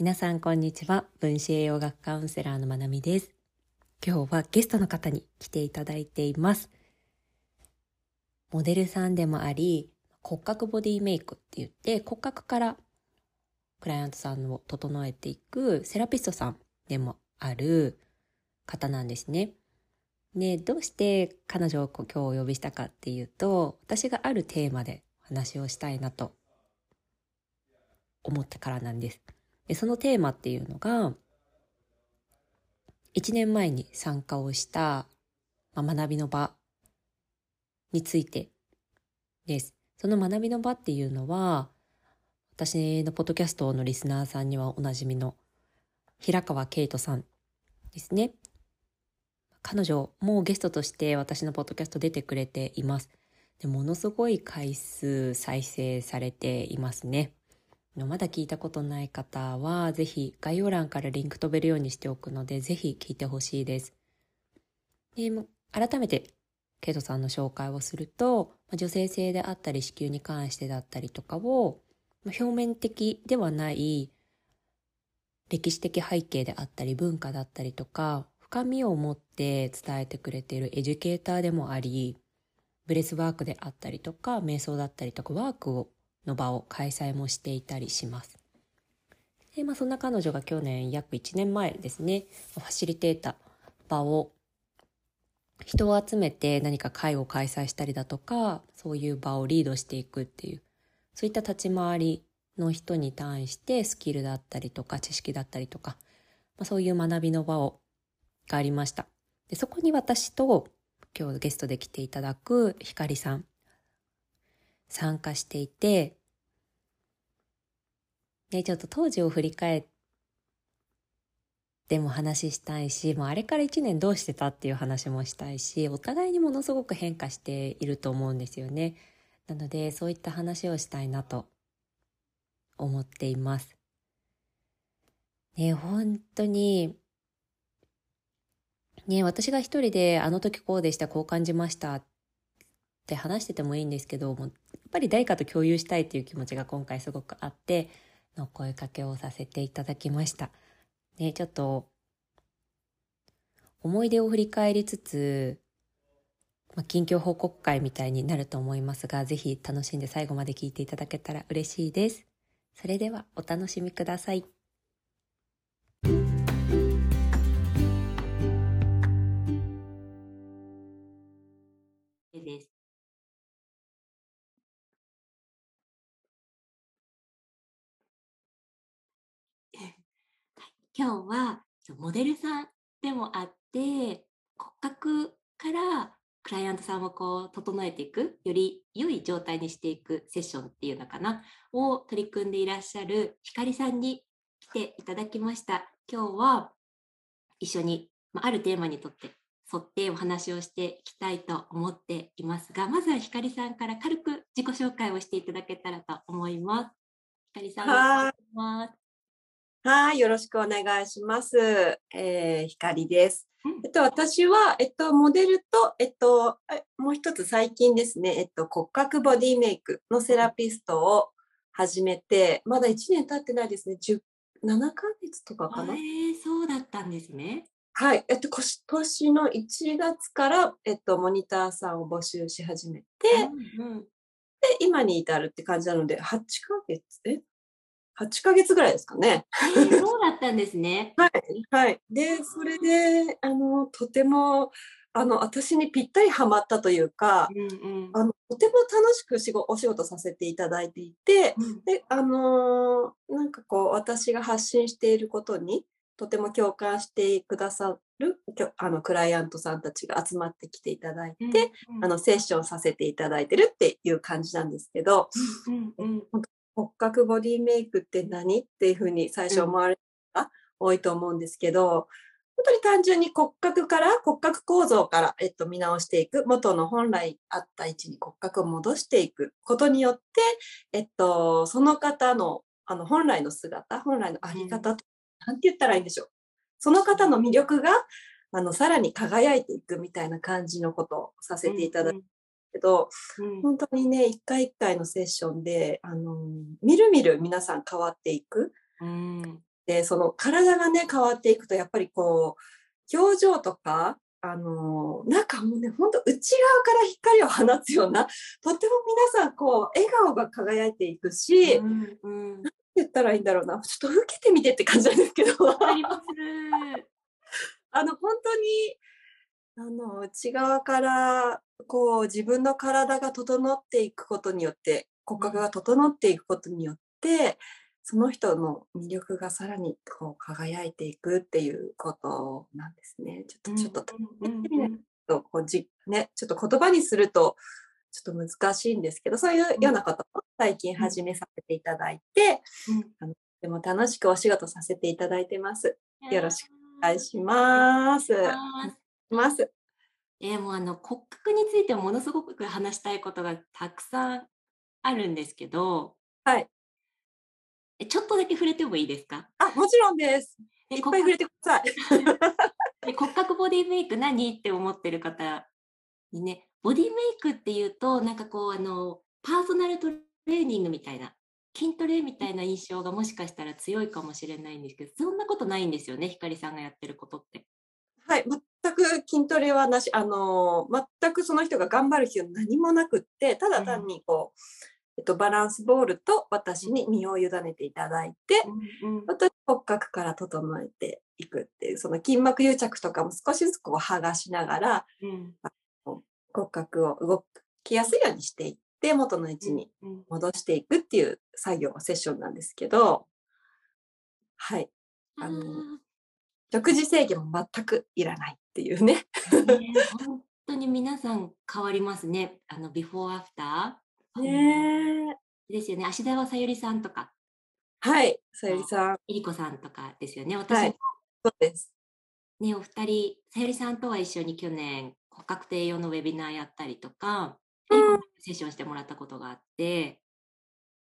皆さんこんにちは分子栄養学カウンセラーのまなみです今日はゲストの方に来ていただいていますモデルさんでもあり骨格ボディメイクって言って骨格からクライアントさんを整えていくセラピストさんでもある方なんですね。で、どうして彼女を今日お呼びしたかっていうと、私があるテーマで話をしたいなと思ったからなんです。そのテーマっていうのが、1年前に参加をした、ま、学びの場についてです。その学びの場っていうのは、私のポッドキャストのリスナーさんにはおなじみの平川圭人さんですね。彼女もゲストとして私のポッドキャスト出てくれています。でものすごい回数再生されていますね。まだ聞いたことない方は、ぜひ概要欄からリンク飛べるようにしておくので、ぜひ聞いてほしいです。で改めて、ケイトさんの紹介をすると、女性性であったり、子宮に関してだったりとかを、表面的ではない歴史的背景であったり、文化だったりとか、深みを持って伝えてくれているエデュケーターでもあり、ブレスワークであったりとか、瞑想だったりとか、ワークをの場を開催もしていたりします。で、まあそんな彼女が去年約1年前ですね、ファシリテーター場を人を集めて何か会を開催したりだとか、そういう場をリードしていくっていう、そういった立ち回りの人に対してスキルだったりとか知識だったりとか、まあ、そういう学びの場をがありました。でそこに私と今日ゲストで来ていただくひかりさん参加していて、ね、ちょっと当時を振り返っても話したいし、もうあれから1年どうしてたっていう話もしたいし、お互いにものすごく変化していると思うんですよね。なので、そういった話をしたいなと思っています。ね、本当に、ね、私が一人であの時こうでした、こう感じましたって話しててもいいんですけど、もやっぱり誰かと共有したいっていう気持ちが今回すごくあって、の声かけをさせていただきました。ね、ちょっと、思い出を振り返りつつ、ま、近況報告会みたいになると思いますが、ぜひ楽しんで最後まで聞いていただけたら嬉しいです。それではお楽しみください。今日はモデルさんでもあって骨格からクライアントさんをこう整えていくより良い状態にしていくセッションっていうのかなを取り組んでいらっしゃるひかりさんに来ていただきました。今日は一緒に、まあ、るテーマにとって沿ってお話をしていきたいと思っていますがまずはひかりさんから軽く自己紹介をしていただけたらと思います。ひかりさんお願いします。はい、よろしくお願いします。えー、ひかりです。えっと、私は、えっと、モデルと、えっと、もう一つ最近ですね、えっと、骨格ボディメイクのセラピストを始めて、まだ1年経ってないですね、17ヶ月とかかな。えー、そうだったんですね。はい、えっと、今年の1月から、えっと、モニターさんを募集し始めて、うんうん、で、今に至るって感じなので、8ヶ月、え8ヶ月ぐらいですかね。えー、そうだったんですね。はい。はい。で、それで、あの、とても、あの、私にぴったりハマったというか、うんうん、あのとても楽しく仕事お仕事させていただいていて、うん、で、あのなんかこう、私が発信していることに、とても共感してくださるあのクライアントさんたちが集まってきていただいて、うんうん、あのセッションさせていただいてるっていう感じなんですけど、うんうんうん、骨格ボディメイクって何？っていうふうに最初思われる方が多いと思うんですけど、本当に単純に骨格から、骨格構造から、えっと、見直していく、元の本来あった位置に骨格を戻していくことによって、えっと、その方の、あの、本来の姿、本来のあり方と、なんて言ったらいいんでしょう？その方の魅力が、あの、さらに輝いていくみたいな感じのことをさせていただいて、けど、うん、本当にね一回一回のセッションであのみるみる皆さん変わっていく、うん、で、その体がね、変わっていくと、やっぱりこう、表情とか、あの、なんかもうね、本当内側から光を放つような、とっても皆さん、こう、笑顔が輝いていくし、うんうん、何て言ったらいいんだろうな、ちょっと受けてみてって感じなんですけど。あります。あの、本当に、あの、内側から、こう、自分の体が整っていくことによって、骨格が整っていくことによって、その人の魅力がさらにこう輝いていくっていうことなんですね。ちょっと、ちょっと、とこうじね、ちょっと言葉にするとちょっと難しいんですけど、そういうようなことを最近始めさせていただいて、うん、あのでも楽しくお仕事させていただいてます。よろしくお願いします。ます。えー、もうあの骨格についてものすごく話したいことがたくさんあるんですけど、はい。ちょっとだけ触れてもいいですか？あ、もちろんです。いっぱい触れてください。骨格ボディメイク何？って思ってる方にね、ボディメイクっていうと、なんかこう、あの、パーソナルトレーニングみたいな、筋トレみたいな印象がもしかしたら強いかもしれないんですけど、そんなことないんですよね、ひかりさんがやってることって。はい、全く筋トレはなし、あの、全くその人が頑張る必要何もなくって、ただ単にこう、うん。えっと、バランスボールと私に身を委ねていただいて、うんうん、私骨格から整えていくっていうその筋膜癒着とかも少しずつこう剥がしながら、うん、骨格を動きやすいようにしていって元の位置に戻していくっていう作業セッションなんですけどはい。あの食事制限も全くいらないっていうね。本当に皆さん変わりますね。あのビフォーアフターねですよね。芦澤さゆりさんとか。はい、さゆりさん。えりこさんとかですよね。私、はい、そうです。ね、お二人、さゆりさんとは一緒に去年、骨格定用のウェビナーやったりとか、えりこセッションしてもらったことがあって、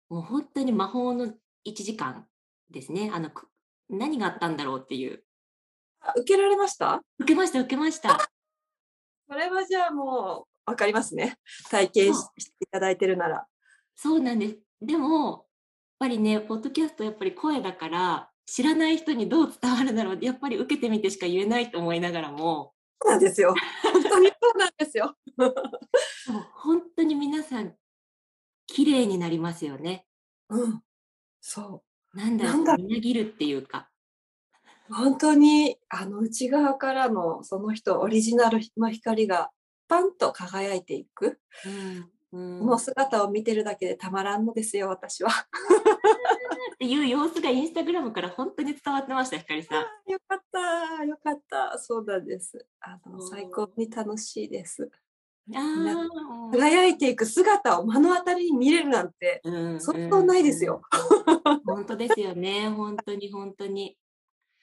もう本当に魔法の1時間ですね。あの、何があったんだろうっていう。あ受けられました？受けました、受けました。それはじゃあもう、わかりますね。体験していただいてるなら。そうなんです。でも、やっぱりね、ポッドキャストやっぱり声だから、知らない人にどう伝わるだろうやっぱり受けてみてしか言えないと思いながらも。そうなんですよ。本当にそうなんですよ。本当に皆さん、綺麗になりますよね。うん。そう。なんだろう、みなぎるっていうか。本当に、あの、内側からのその人オリジナルの光がパンと輝いていく、うん、この姿を見てるだけでたまらんのですよ私は。っていう様子がインスタグラムから本当に伝わってましたひかりさん。よかったよかったそうなんです。あの最高に楽しいです。輝いていく姿を目の当たりに見れるなんて、うん、相当ないですよ。本当ですよね本当に本当に。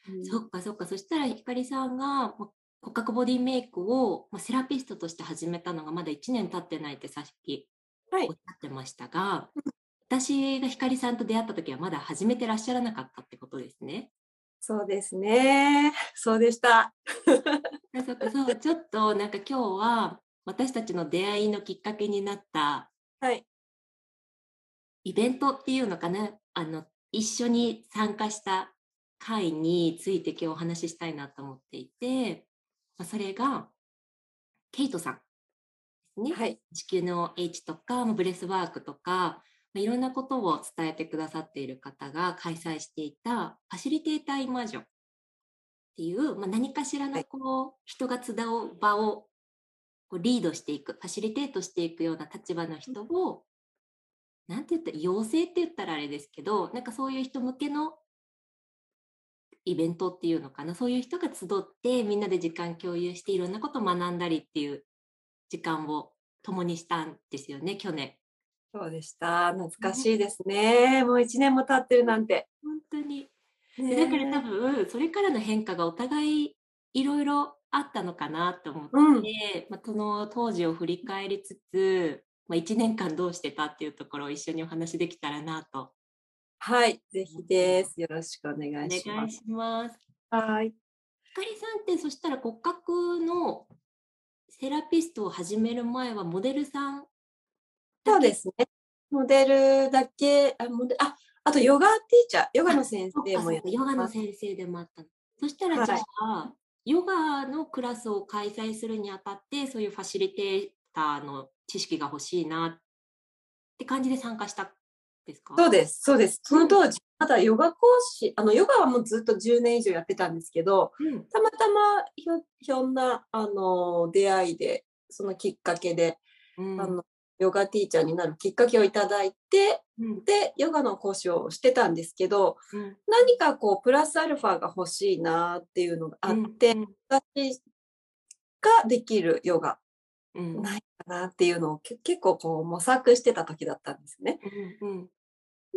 うん、そっかそっか。そしたらひかりさんが骨格ボディメイクを、まあ、セラピストとして始めたのがまだ1年経ってないってさっきおっしゃってましたが、はい、私が光さんと出会った時はまだ始めてらっしゃらなかったってことですね。そうですね。そうでした。そうかそう。ちょっとなんか今日は私たちの出会いのきっかけになった、はい、イベントっていうのかな。あの一緒に参加した会について今日お話ししたいなと思っていてまあ、それが、ケイトさんですね。はい、地球の エイチとか、ブレスワークとか、まあ、いろんなことを伝えてくださっている方が開催していたファシリテーターイマージョンっていう、まあ、何かしらのこう、人が集う場をこうリードしていく、ファシリテートしていくような立場の人を、なんて言ったら、養成って言ったらあれですけど、なんかそういう人向けのイベントっていうのかな？そういう人が集ってみんなで時間共有していろんなことを学んだりっていう時間を共にしたんですよね去年。そうでした。懐かしいですね、もう1年も経ってるなんて。本当に、ね、だから多分それからの変化がお互いいろいろあったのかなと思って、うん、まあ、その当時を振り返りつつ、まあ、1年間どうしてたっていうところを一緒にお話できたらなとはい、ぜひです。よろしくお願いします。お願いします。はい。ひかりさんって、そしたら骨格のセラピストを始める前はモデルさんそうですね。モデルだけ、あ、モデあ、あとヨガティーチャー、ヨガの先生もやヨガの先生でもあった。そしたらじゃあ、はい、ヨガのクラスを開催するにあたって、そういうファシリテーターの知識が欲しいなって感じで参加したですか？そうです、そうです。その当時、まだヨガ講師、あの、ヨガはもうずっと10年以上やってたんですけど、うん、たまたまひょひょんな、あの、出会いで、そのきっかけで、うん、あの、ヨガティーチャーになるきっかけをいただいて、うん、で、ヨガの講師をしてたんですけど、何かこう、プラスアルファが欲しいなっていうのがあって、私ができるヨガ、ないかなっていうのを結構こう模索してた時だったんですね。うんうん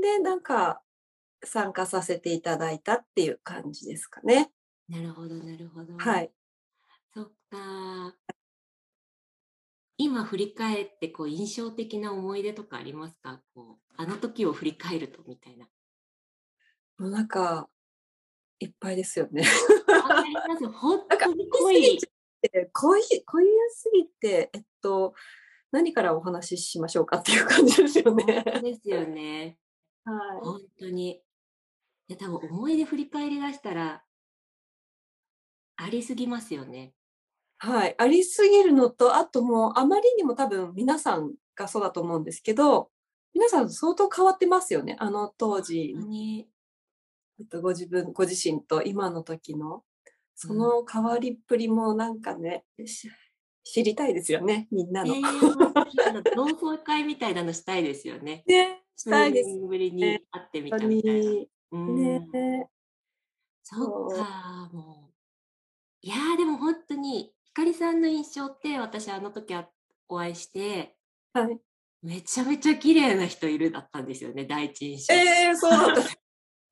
で、なんか、参加させていただいたっていう感じですかね。なるほど、なるほど。はい。そっか。今振り返ってこう印象的な思い出とかありますか？こうあの時を振り返るとみたいな。もうなんかいっぱいですよね。あります本当に濃い。濃い濃いすぎてえっと何からお話ししましょうかっていう感じですよね。ですよね。はい。本当に。いや、多分思い出振り返り出したら、ありすぎますよね。はい。ありすぎるのと、あともう、あまりにも多分皆さんがそうだと思うんですけど、皆さん相当変わってますよね。あの当時に、と、ご自分、ご自身と今の時の、その変わりっぷりもなんかね、うん、知りたいですよね、みんなの。えー、同窓会みたいなのしたいですよね。ねしたいです、ね。ぶりに会ってみたみたいな。ね、そっか、もう。いやでも本当に、ひかりさんの印象って、私あの時お会いして、はい、めちゃめちゃ綺麗な人いるだったんですよね、第一印象。えー、そうだった。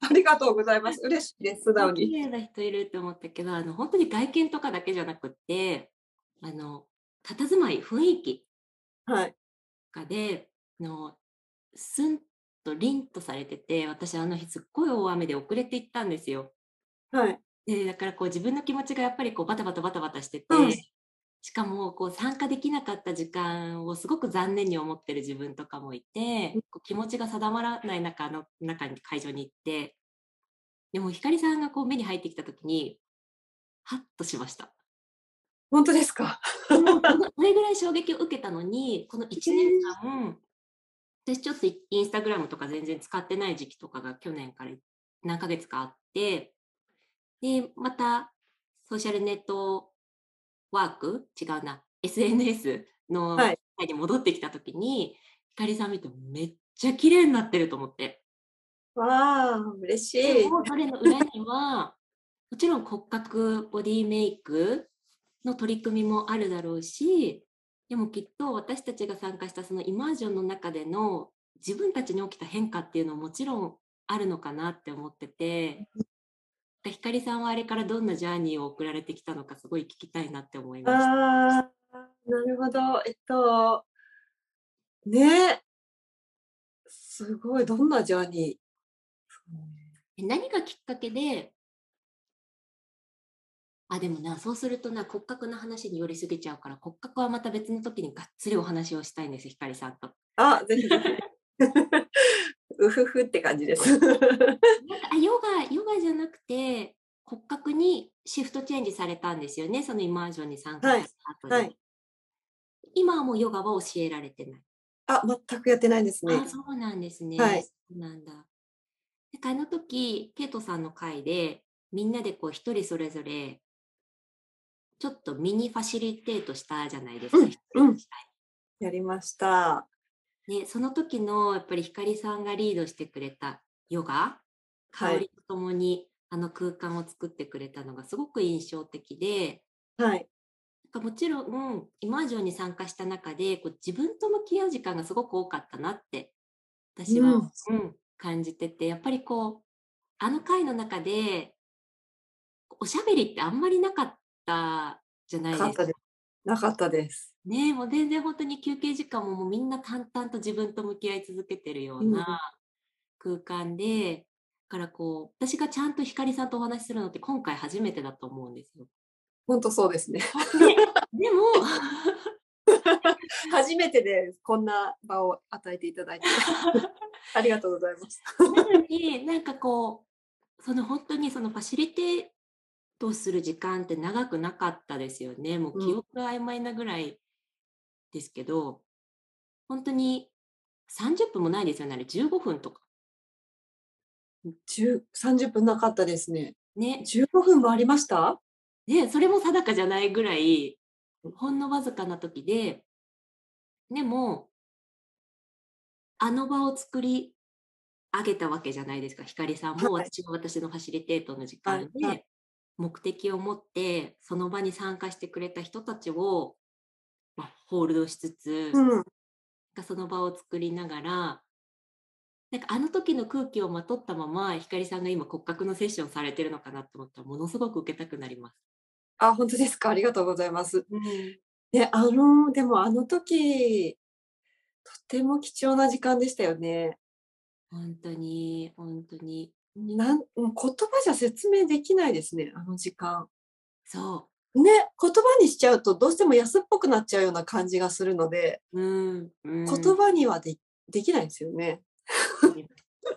ありがとうございます。嬉しいです、素直に。綺麗な人いるって思ったけど、あの、本当に外見とかだけじゃなくて、あの、佇まい、雰囲気。はい。かで、の、スンと凛とされてて、私あの日すっごい大雨で遅れていったんですよ。はい。で、だからこう自分の気持ちがやっぱりこうバタバタバタバタしてて、うん、しかもこう参加できなかった時間をすごく残念に思ってる自分とかもいて、こう気持ちが定まらない中の中に会場に行って、でもひかりさんがこう目に入ってきた時に、ハッとしました。本当ですか？それぐらい衝撃を受けたのに、この1年間、私ちょっとインスタグラムとか全然使ってない時期とかが去年から何ヶ月かあって、で、またソーシャルネットワーク違うな、SNS の世界に戻ってきた時に、はい、ひかりさん見てめっちゃ綺麗になってると思って。わあ、嬉しい。それの裏には、もちろん骨格、ボディメイクの取り組みもあるだろうし、でもきっと私たちが参加したそのイマージョンの中での自分たちに起きた変化っていうのももちろんあるのかなって思ってて、ひかりさんはあれからどんなジャーニーを送られてきたのかすごい聞きたいなって思いました。あなるほど。えっと、ねすごい、どんなジャーニー？何がきっかけであ、でもな、そうするとな、骨格の話に寄りすぎちゃうから、骨格はまた別の時にがっつりお話をしたいんです、ひかりさんと。あ、ぜひぜひ。うふふって感じです。なんかあヨガ、ヨガじゃなくて、骨格にシフトチェンジされたんですよね、そのイマージョンに参加した後に。はいはい、今はもうヨガは教えられてない。あ、全くやってないですね。あ、そうなんですね。はい、そうなんだ。あの時、ケイトさんの会で、みんなでこう一人それぞれちょっとミニファシリテートしたじゃないですか。うん、うん、やりました。ね、その時のやっぱり光さんがリードしてくれたヨガ、香りとともに、あの空間を作ってくれたのがすごく印象的で、はい。もちろん、イマージョンに参加した中でこう自分と向き合う時間がすごく多かったなって私は、うん、うん、感じててやっぱりこうあの回の中でおしゃべりってあんまりなかったじゃないですか。なかったです。ねもう全然本当に休憩時間ももうみんな淡々と自分と向き合い続けてるような空間で、うん、からこう私がちゃんと光さんとお話しするのって今回初めてだと思うんですよ。本当そうですね。でも 初めてでこんな場を与えていただいて ありがとうございます。なのになんかこうその本当にそのファシリテートする時間って長くなかったですよね。もう記憶が曖昧なぐらいですけど、うん、本当に30分もないですよね。あれ15分とか。30分なかったですね。ね。15分もありました？ね、それも定かじゃないぐらい、ほんのわずかな時で、でも、あの場を作り上げたわけじゃないですか。光さんも私も私のファシリテートの時間で、目的を持ってその場に参加してくれた人たちを、まあ、ホールドしつつ、うん、その場を作りながらなんかあの時の空気をまとったまま光さんが今骨格のセッションされてるのかなと思ったらものすごく受けたくなります。あ本当ですか？ありがとうございます。うん、であのでもあの時とても貴重な時間でしたよね。本当に本当に。なん言葉じゃ説明できないですねあの時間。そう。ね言葉にしちゃうとどうしても安っぽくなっちゃうような感じがするので、うん、うん、言葉にはでできないですよね。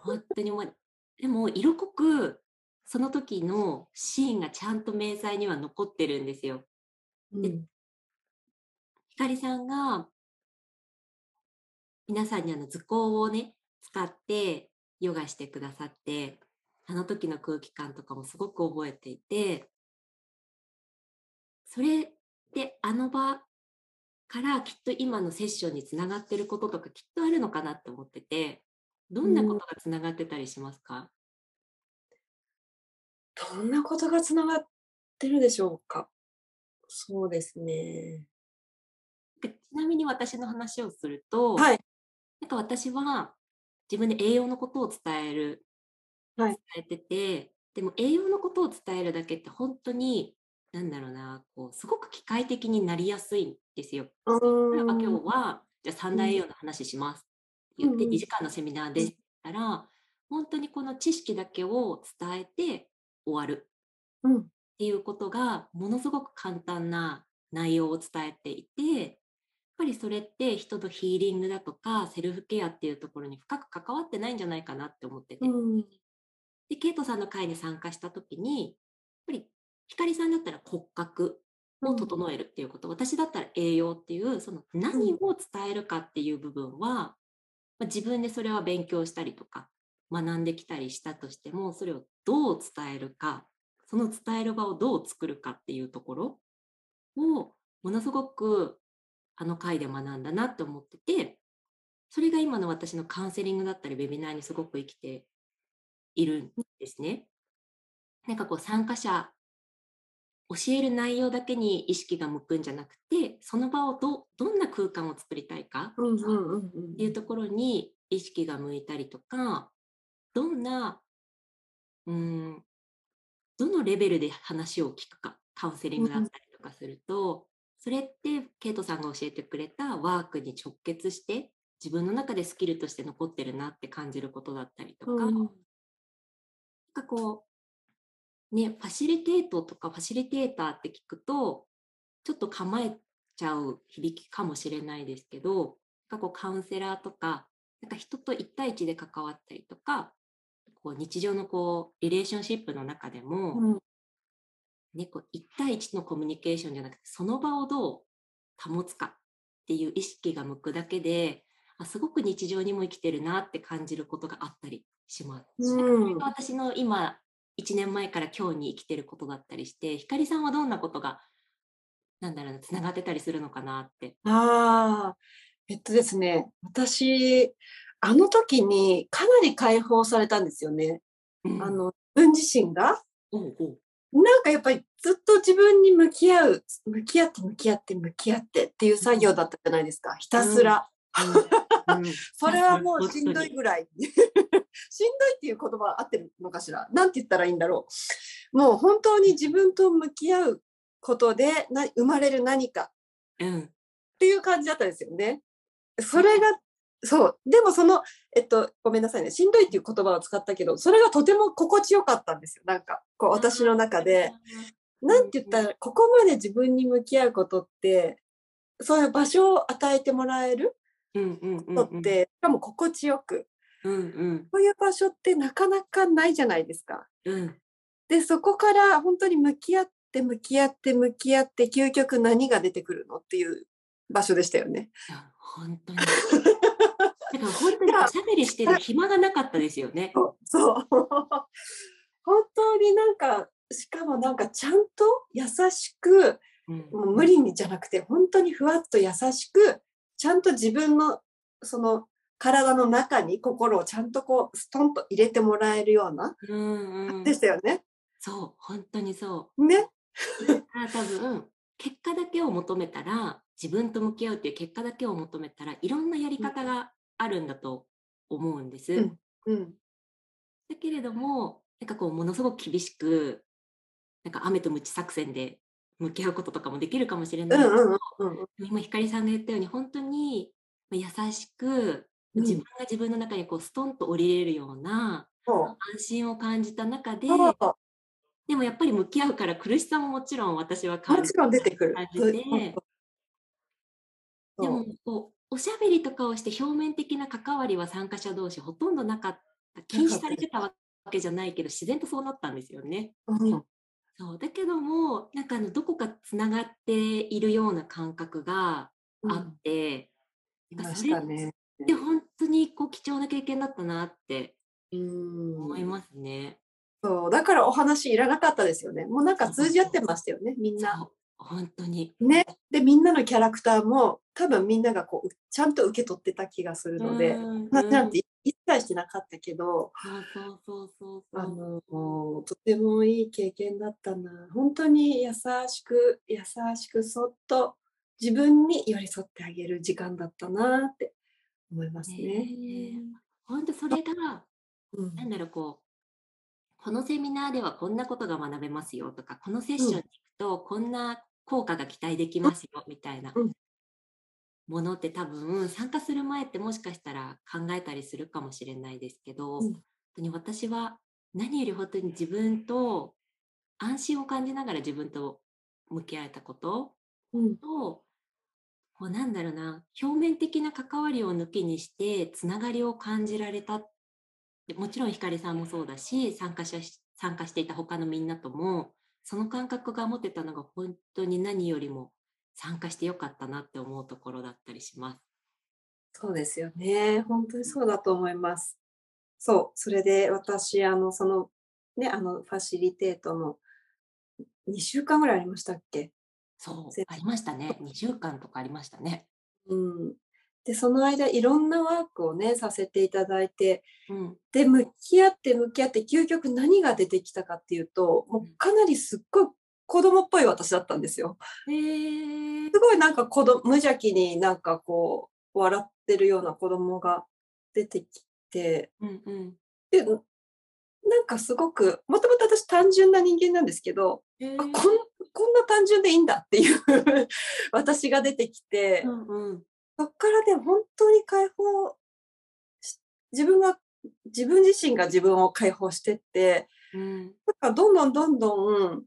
本当にもうでも色濃くその時のシーンがちゃんと明細には残ってるんですよ。で、うん、ひかりさんが皆さんにあの図工をね使ってヨガしてくださってあの時の空気感とかもすごく覚えていて。それであの場からきっと今のセッションにつながってることとかきっとあるのかなって思ってて。どんなことがつながってたりしますか、どんなことがつながってるでしょうか？そうですね。ちなみに私の話をすると、はい、なんか私は自分で栄養のことを伝える、はい、伝えてて、でも栄養のことを伝えるだけって本当に、なんだろうな、こうすごく機械的になりやすいんですよ。例えば今日は、じゃあ三大栄養の話します言って2時間のセミナーですって言ったら、本当にこの知識だけを伝えて終わる。っていうことがものすごく簡単な内容を伝えていてやっぱりそれって人のヒーリングだとかセルフケアっていうところに深く関わってないんじゃないかなって思ってて、うん、でケイトさんの会に参加した時にやっぱり光さんだったら骨格を整えるっていうこと、うん、私だったら栄養っていうその何を伝えるかっていう部分はまあ、自分でそれは勉強したりとか学んできたりしたとしてもそれをどう伝えるかその伝える場をどう作るかっていうところをものすごくあの回で学んだなって思っててそれが今の私のカウンセリングだったりウェビナーにすごく生きているんですね。なんかこう参加者教える内容だけに意識が向くんじゃなくてその場をどどんな空間を作りたいかっていうところに意識が向いたりとかどんなうんどのレベルで話を聞くかカウンセリングだったりとかすると、それってケイトさんが教えてくれたワークに直結して自分の中でスキルとして残ってるなって感じることだったりとか、うん、かこうね、ファシリテートとかファシリテーターって聞くと、ちょっと構えちゃう響きかもしれないですけど、なんかこうカウンセラーとか、なんか人と1対1で関わったりとか、こう日常のこうリレーションシップの中でも、うん、ね、こう1対1のコミュニケーションじゃなくて、その場をどう保つかっていう意識が向くだけで、あすごく日常にも生きてるなって感じることがあったりします。うん、私の今1年前から今日に生きてることだったりしてひかりさんはどんなことがなんだろうなつながってたりするのかなって。ああえっとですね私あの時にかなり解放されたんですよね、うん、あの自分自身が、うんう。んなんかやっぱりずっと自分に向き合う向き合って向き合って向き合ってっていう作業だったじゃないですか。ひたすら、うん、それはもうしんどいぐらいしんどいっていう言葉合ってるのかしら？なんて言ったらいいんだろう？もう本当に自分と向き合うことでな生まれる何か。っていう感じだったんですよね。それがそう。でもそのえっとごめんなさいね。しんどいっていう言葉を使ったけどそれがとても心地よかったんですよ。なんかこう私の中で。なんて言ったらここまで自分に向き合うことってそういう場所を与えてもらえる人って、しかも心地よく、うんうん、そういう場所ってなかなかないじゃないですか。うん、でそこから本当に向き合って向き合って向き合って究極何が出てくるのっていう場所でしたよね。本当に だから本当におしゃべりしてる暇がなかったですよね。そう本当になんかしかもなんかちゃんと優しく、うん、もう無理にじゃなくて本当にふわっと優しくちゃんと自分のその体の中に心をちゃんとこうストンと入れてもらえるような、うんうん、でしたよね。そう本当にそう。ね。多分結果だけを求めたら自分と向き合うっていう結果だけを求めたらいろんなやり方があるんだと思うんです。うんうん、だけれどもなんかこうものすごく厳しくなんか雨と鞭作戦で向き合うこととかもできるかもしれないけど、うんうんうん、今ひかりさんが言ったように本当に優しく自分が自分の中にこうストンと降りれるような安心を感じた中で、でもやっぱり向き合うから苦しさももちろん私は感じててでもこうおしゃべりとかをして表面的な関わりは参加者同士ほとんどなかった。禁止されてたわけじゃないけど自然とそうなったんですよね。うん、そう。だけどもなんかあのどこかつながっているような感覚があって、うん、それって本当にこう貴重な経験だったなって思いますね。そうだからお話いらなかったですよね。もうなんか通じ合ってましたよねみんな。本当に。ね。で、みんなのキャラクターも多分みんながこう、ちゃんと受け取ってた気がするので、ななんて一切してなかったけど、あの、とてもいい経験だったな。本当に優しく、優しくそっと自分に寄り添ってあげる時間だったなって思いますね。本当それが、うん、なんだろう、こう、このセミナーではこんなことが学べますよとか、このセッションに行くとこんな効果が期待できますよみたいなものって多分参加する前ってもしかしたら考えたりするかもしれないですけど、うん、本当に私は何より本当に自分と安心を感じながら自分と向き合えたことと、うん、こうなんだろうな表面的な関わりを抜きにしてつながりを感じられたもちろんひかりさんもそうだし参加者参加していた他のみんなともその感覚が持てたのが本当に何よりも参加してよかったなって思うところだったりします。そうですよね。本当にそうだと思います。そう、それで私、あの、その、ね、あの、ファシリテートの2週間ぐらいありましたっけ？そう、ありましたね。2週間とかありましたね。うん。で、その間いろんなワークをね、させていただいて、うん、で、向き合って向き合って、究極何が出てきたかっていうと、もうかなりすっごい子供っぽい私だったんですよ。へーすごいなんか子供、無邪気になんかこう、笑ってるような子供が出てきて、うんうん、で、なんかすごく、もともと私単純な人間なんですけど、あこんこんな単純でいいんだっていう 私が出てきて、うんうん。そっからで本当に解放自分が自分自身が自分を解放してって、うん、なんかどんどんどんどん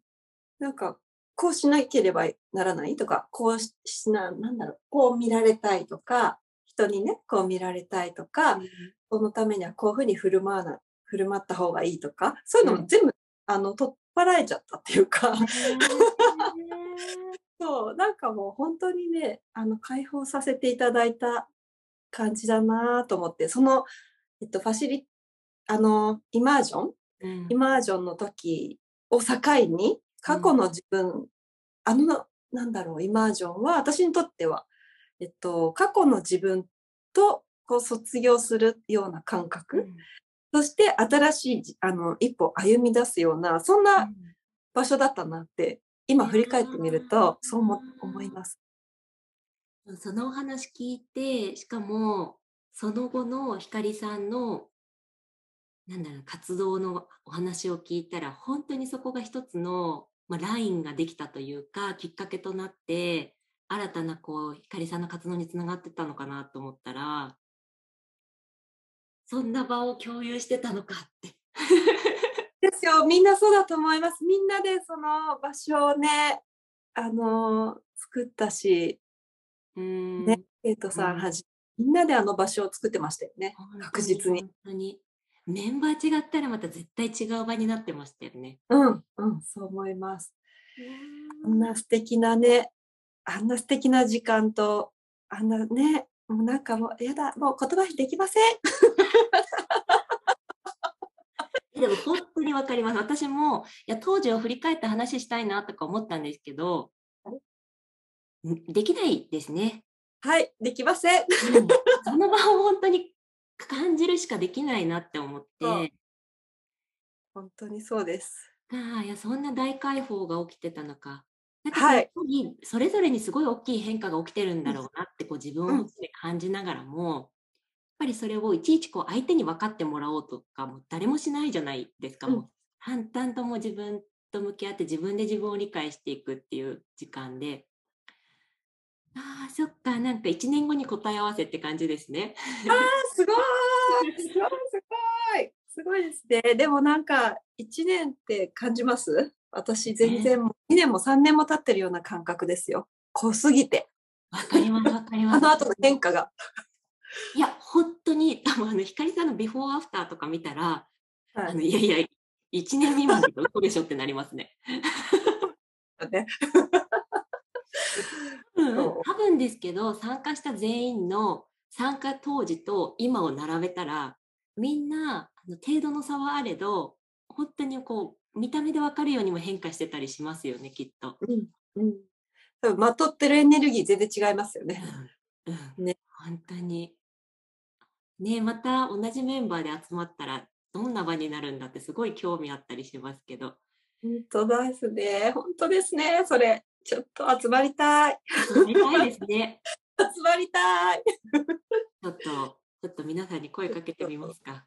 なんかこうしなければならないとかこうしななんだろうこう見られたいとか人にねこう見られたいとか、うん、そのためにはこういうふうに振る舞わな振る舞った方がいいとかそういうのも全部、うん、あの取っ払えちゃったっていうか。そう、なんかもう本当にね、あの、解放させていただいた感じだなと思って、その、えっと、ファシリ、あの、イマージョン、うん、イマージョンの時を境に、過去の自分、うん、あの、なんだろう、イマージョンは、私にとっては、えっと、過去の自分と、こう、卒業するような感覚、うん、そして新しい、あの、一歩歩み出すような、そんな場所だったなって今振り返ってみるとそう思います。そのお話聞いてしかもその後の光さんのなんだろう活動のお話を聞いたら本当にそこが一つの、まあ、ラインができたというかきっかけとなって新たなこう光さんの活動につながってたのかなと思ったらそんな場を共有してたのかって ですよ。みんなそうだと思います。みんなでその場所をね、あの、作ったし、ね、生徒さんはじ、みんなであの場所を作ってましたよね。確実に。本当に。メンバー違ったらまた絶対違う場になってましたよね。うん、うん、そう思います。あんな素敵なね、あんな素敵な時間と、あんなね、もうなんかもう、やだ、もう言葉にできません。でも本当にわかります。私も、いや、当時を振り返って話したいなとか思ったんですけど、できないですね。はい、できません。その場を本当に感じるしかできないなって思って。本当にそうです。ああ、いや、そんな大解放が起きてたのか。なんかはい、それぞれにすごい大きい変化が起きてるんだろうなってこう自分を感じながらも、やっぱりそれをいちいちこう相手に分かってもらおうとかも誰もしないじゃないですか、うん、もう淡々とも自分と向き合って自分で自分を理解していくっていう時間で。ああ、そっか、なんか1年後に答え合わせって感じですね。ああ、すごい。すごいすごい。すごいですね。でもなんか1年って感じます？私全然2年も3年も経ってるような感覚ですよ。濃すぎて。わかりますわかります。あの後の変化が。いや、本当に、あの、光さんのビフォーアフターとか見たら、はい、あのいやいや、1年未満で嘘でしょってなりますね。ね多分ですけど参加した全員の参加当時と今を並べたらみんなあの程度の差はあれど本当にこう見た目で分かるようにも変化してたりしますよねきっと。うんうん、多分まとってるエネルギー全然違いますよね。うん、ね本当に。ねまた同じメンバーで集まったらどんな場になるんだってすごい興味あったりしますけど。本当ですね。本当ですね。それ。ちょっと集まりたい。集まりたいですね。集まりたい。ちょっと、ちょっと皆さんに声かけてみますか。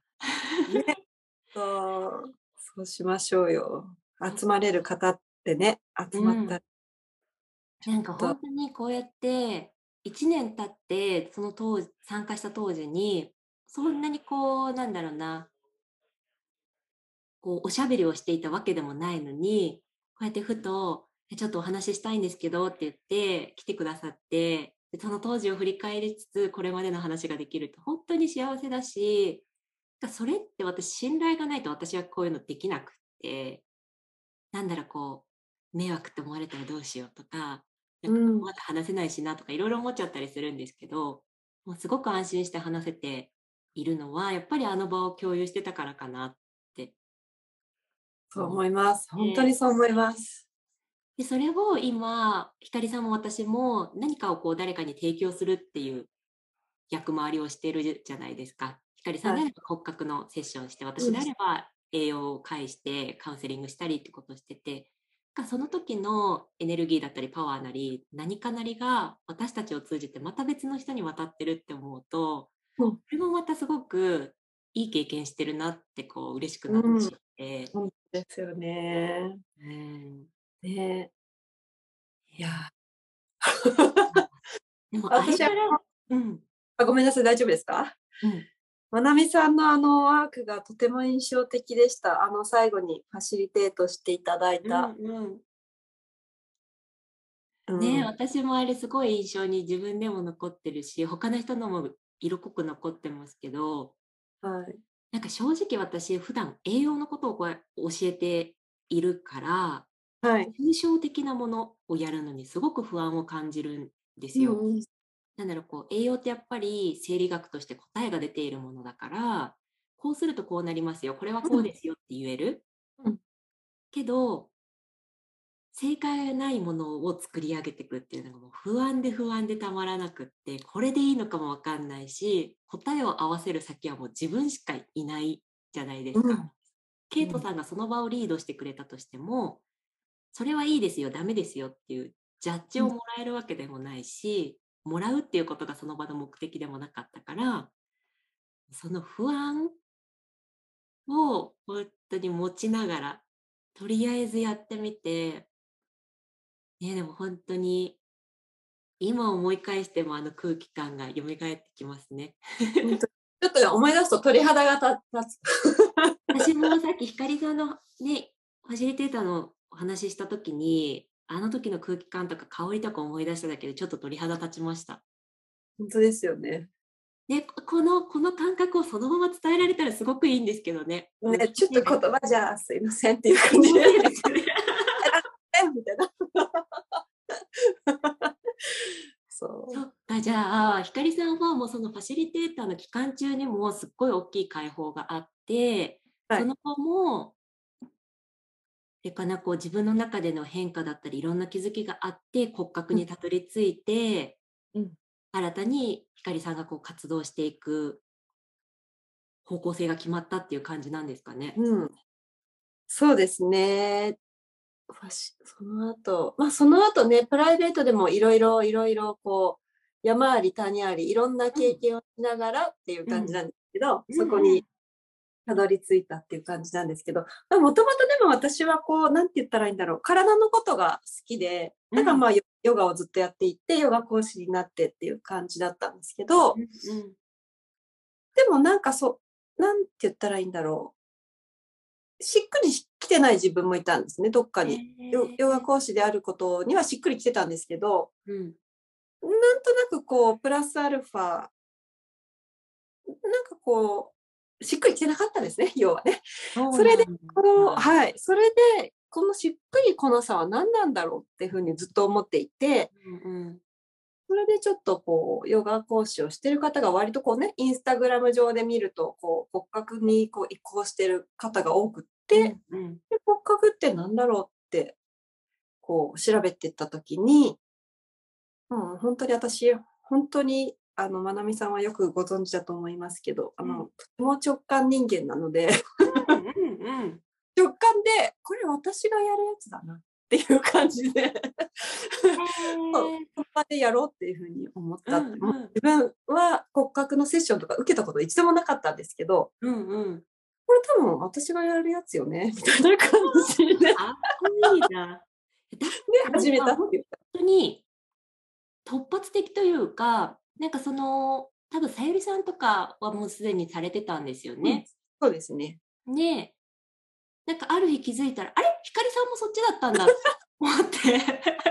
ね、そうそうしましょうよ。集まれる方ってね、集まったら。うん、なんか本当にこうやって1年経ってその当時参加した当時にそんなにこうなんだろうなこうおしゃべりをしていたわけでもないのにこうやってふとちょっとお話ししたいんですけどって言って来てくださってでその当時を振り返りつつこれまでの話ができると本当に幸せだしそれって私信頼がないと私はこういうのできなくってなんだろうこう迷惑って思われたらどうしようとかなんかまだ話せないしなとかいろいろ思っちゃったりするんですけど、もうすごく安心して話せているのはやっぱりあの場を共有してたからかなってそう思います。本当にそう思います。でそれを今光さんも私も何かをこう誰かに提供するっていう役回りをしてるじゃないですか。光さんであれば骨格のセッションして、はい、私であれば栄養を介してカウンセリングしたりってことをしててその時のエネルギーだったりパワーなり何かなりが私たちを通じてまた別の人に渡ってるって思うと、う。ん、それもまたすごくいい経験してるなってこう嬉しくなってしまって、うん、ですよね。うん。ね。いや。でもあれから、うん、あごめんなさい、大丈夫ですか、うん、まなみさんのあのワークがとても印象的でした。あの最後にファシリテートしていただいた。うんうん、ね、私もあれすごい印象に自分でも残ってるし他の人のも色濃く残ってますけど、はい、なんか正直私普段栄養のことをこう教えているからはい。抽象的なものをやるのにすごく不安を感じるんですよ。うんうん。なんだろう、こう、栄養ってやっぱり生理学として答えが出ているものだから、こうするとこうなりますよ、これはこうですよって言える。うん。けど、正解がないものを作り上げていくっていうのがもう不安で不安でたまらなくって、これでいいのかもわかんないし、答えを合わせる先はもう自分しかいないじゃないですか。うん。ケイトさんがその場をリードしてくれたとしても、それはいいですよ、ダメですよっていうジャッジをもらえるわけでもないし、うん、もらうっていうことがその場の目的でもなかったから、その不安を本当に持ちながら、とりあえずやってみて、ね、でも本当に今思い返してもあの空気感が蘇ってきますね。ちょっと、ね、思い出すと鳥肌が立つ。私もさっき光さんのね、ファシリテーターのお話しした時にあの時の空気感とか香りとか思い出しただけでちょっと鳥肌立ちました。本当ですよね。ね、このこの感覚をそのまま伝えられたらすごくいいんですけどね。ね、ちょっと言葉じゃすいませんっていう感じで。みたいな。そうそっかじゃあひかりさんはもうそのファシリテーターの期間中にもすっごい大きい解放があって、はい、その後もれかなこう自分の中での変化だったりいろんな気づきがあって骨格にたどり着いて、うん、新たにひかりさんがこう活動していく方向性が決まったっていう感じなんですかね。うん、そうですね。その後、まあその後ね、プライベートでもいろいろいろいろこう、山あり谷ありいろんな経験をしながらっていう感じなんですけど、うん、そこにたどり着いたっていう感じなんですけど、もともとでも私はこう、なんて言ったらいいんだろう、体のことが好きで、だからまあ、ヨガをずっとやっていて、ヨガ講師になってっていう感じだったんですけど、うんうん、でもなんかそう、なんて言ったらいいんだろう。しっくりきてない自分もいたんですね、どっかに。ヨガ講師であることにはしっくりきてたんですけど、うん、なんとなくこう、プラスアルファ、なんかこう、しっくりきてなかったですね、要はね。それで、この、はい、それで、このしっくりこなさは何なんだろうっていうふうにずっと思っていて、うんうん、それでちょっとこうヨガ講師をしてる方が割とこうねインスタグラム上で見るとこう骨格にこう移行してる方が多くって、うんうん、で骨格って何だろうってこう調べてった時に、うん、本当に私本当にあのまなみさんはよくご存知だと思いますけど、あのとても直感人間なのでうんうん、う ん直感で、これ私がやるやつだなっていう感じで。その場でやろうっていうふうに思った、うんうん、自分は骨格のセッションとか受けたこと一度もなかったんですけど、うんうん、これ多分私がやるやつよねみたいな感じで。あいいな。で始めたっていう。本当に突発的というか、なんかその、多分さゆりさんとかはもうすでにされてたんですよね。うん、そうですね。ねなんかある日気づいたら、あれ？ひかりさんもそっちだったんだって思って。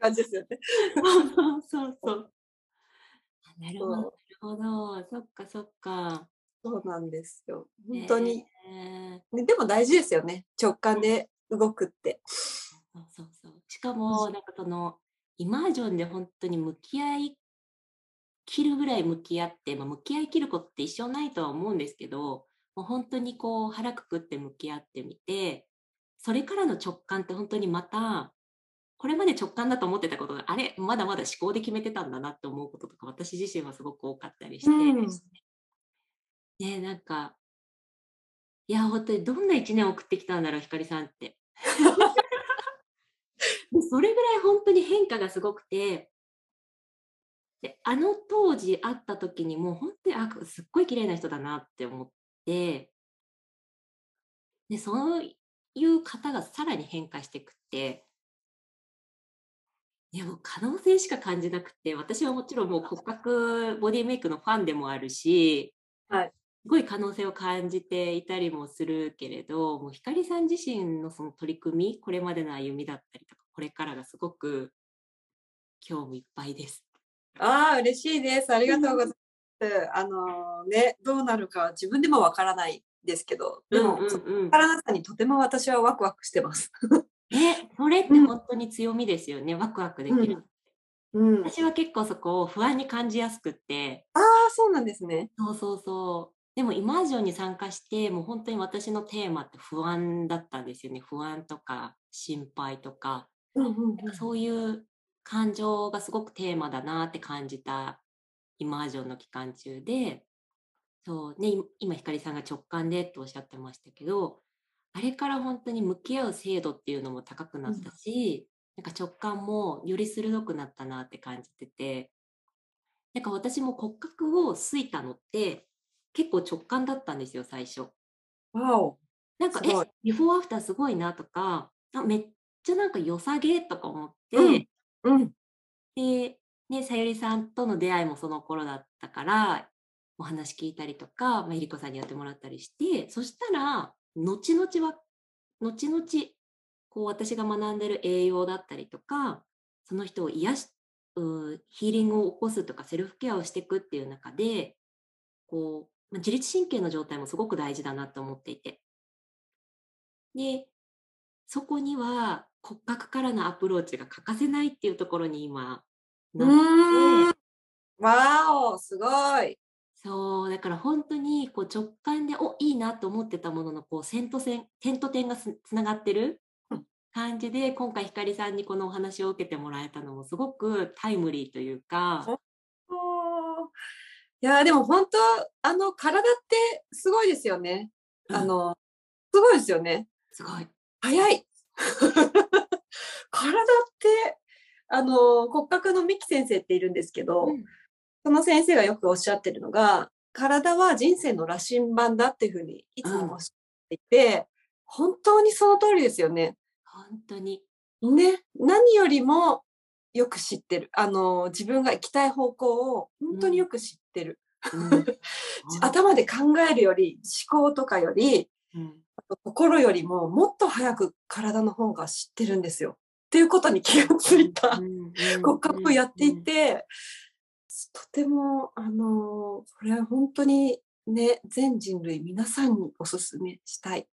感じですよね。そうそうそう。なるほど、なるほど。そっかそっか。そうなんですよ。本当に。えー、でも大事ですよね。直感で動くって。そうそうそう。しかも、なんかその、イマージョンで本当に向き合い切るぐらい向き合って、まあ、向き合い切ることって一生ないとは思うんですけど、もう本当にこう腹くくって向き合ってみて、それからの直感って本当にまた、これまで直感だと思ってたことが、あれ、まだまだ思考で決めてたんだなって思うこととか、私自身はすごく多かったりして、うん、ね、なんか、いや、本当にどんな一年送ってきたんだろう、ひかりさんって。それぐらい本当に変化がすごくて、であの当時会った時にもう本当にあすっごい綺麗な人だなって思っ、で、そういう方がさらに変化していくって、いやもう可能性しか感じなくて、私はもちろんもう骨格ボディメイクのファンでもあるし、はい、すごい可能性を感じていたりもするけれど、もう光さん自身のその取り組み、これまでの歩みだったりとか、これからがすごく興味いっぱいです。ああ、嬉しいです。ありがとうございます。あのね、どうなるか自分でもわからないですけど、でも、うんうんうん、からなさにとても私はワクワクしてます。え、それって本当に強みですよね、うん、ワクワクできる。うん、私は結構そこを不安に感じやすくって。ああ、そうなんですね。そうそうそう。でもイマージョンに参加して、もう本当に私のテーマって不安だったんですよね。不安とか心配とか、うんうんうん、そういう感情がすごくテーマだなって感じたイマージョンの期間中で、そうね、今、ひかりさんが直感でとおっしゃってましたけど、あれから本当に向き合う精度っていうのも高くなったし、うん、なんか直感もより鋭くなったなって感じてて、なんか私も骨格をすいたのって結構直感だったんですよ、最初。わお。なんか、え、ビフォーアフターすごいなとか、あめっちゃなんか良さげとか思って、うん、うん、で、ね、さゆりさんとの出会いもその頃だったから、お話聞いたりとか、まあ、えりこさんにやってもらったりして、そしたら、後々は、後々、こう私が学んでる栄養だったりとかその人を癒しヒーリングを起こすとかセルフケアをしていくっていう中でこう自律神経の状態もすごく大事だなと思っていて。でそこには骨格からのアプローチが欠かせないっていうところに今なってわおすごいそうだから本当にこう直感でおいいなと思ってたもののこう線と線点と点がつながってる感じで今回ひかりさんにこのお話を受けてもらえたのもすごくタイムリーというか。いやでも本当あの体ってすごいですよね。あの、すごいですよね。すごい。早い。体ってあの骨格の三木先生っているんですけど、うん、その先生がよくおっしゃってるのが体は人生の羅針盤だっていうふうにいつもおっしゃっていて、うん、本当にその通りですよね。本当に。ね、何よりもよく知ってる。あの、自分が行きたい方向を本当によく知ってる。うん、頭で考えるより、思考とかより、うん、心よりももっと早く体の方が知ってるんですよ。っていうことに気がついた骨格をやっていて、とても、あの、これは本当にね、全人類皆さんにおすすめしたい。